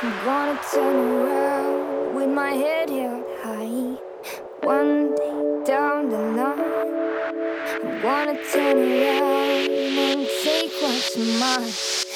I'm gonna turn around with my head held high. One day down the line, I'm gonna turn around and take what's mine.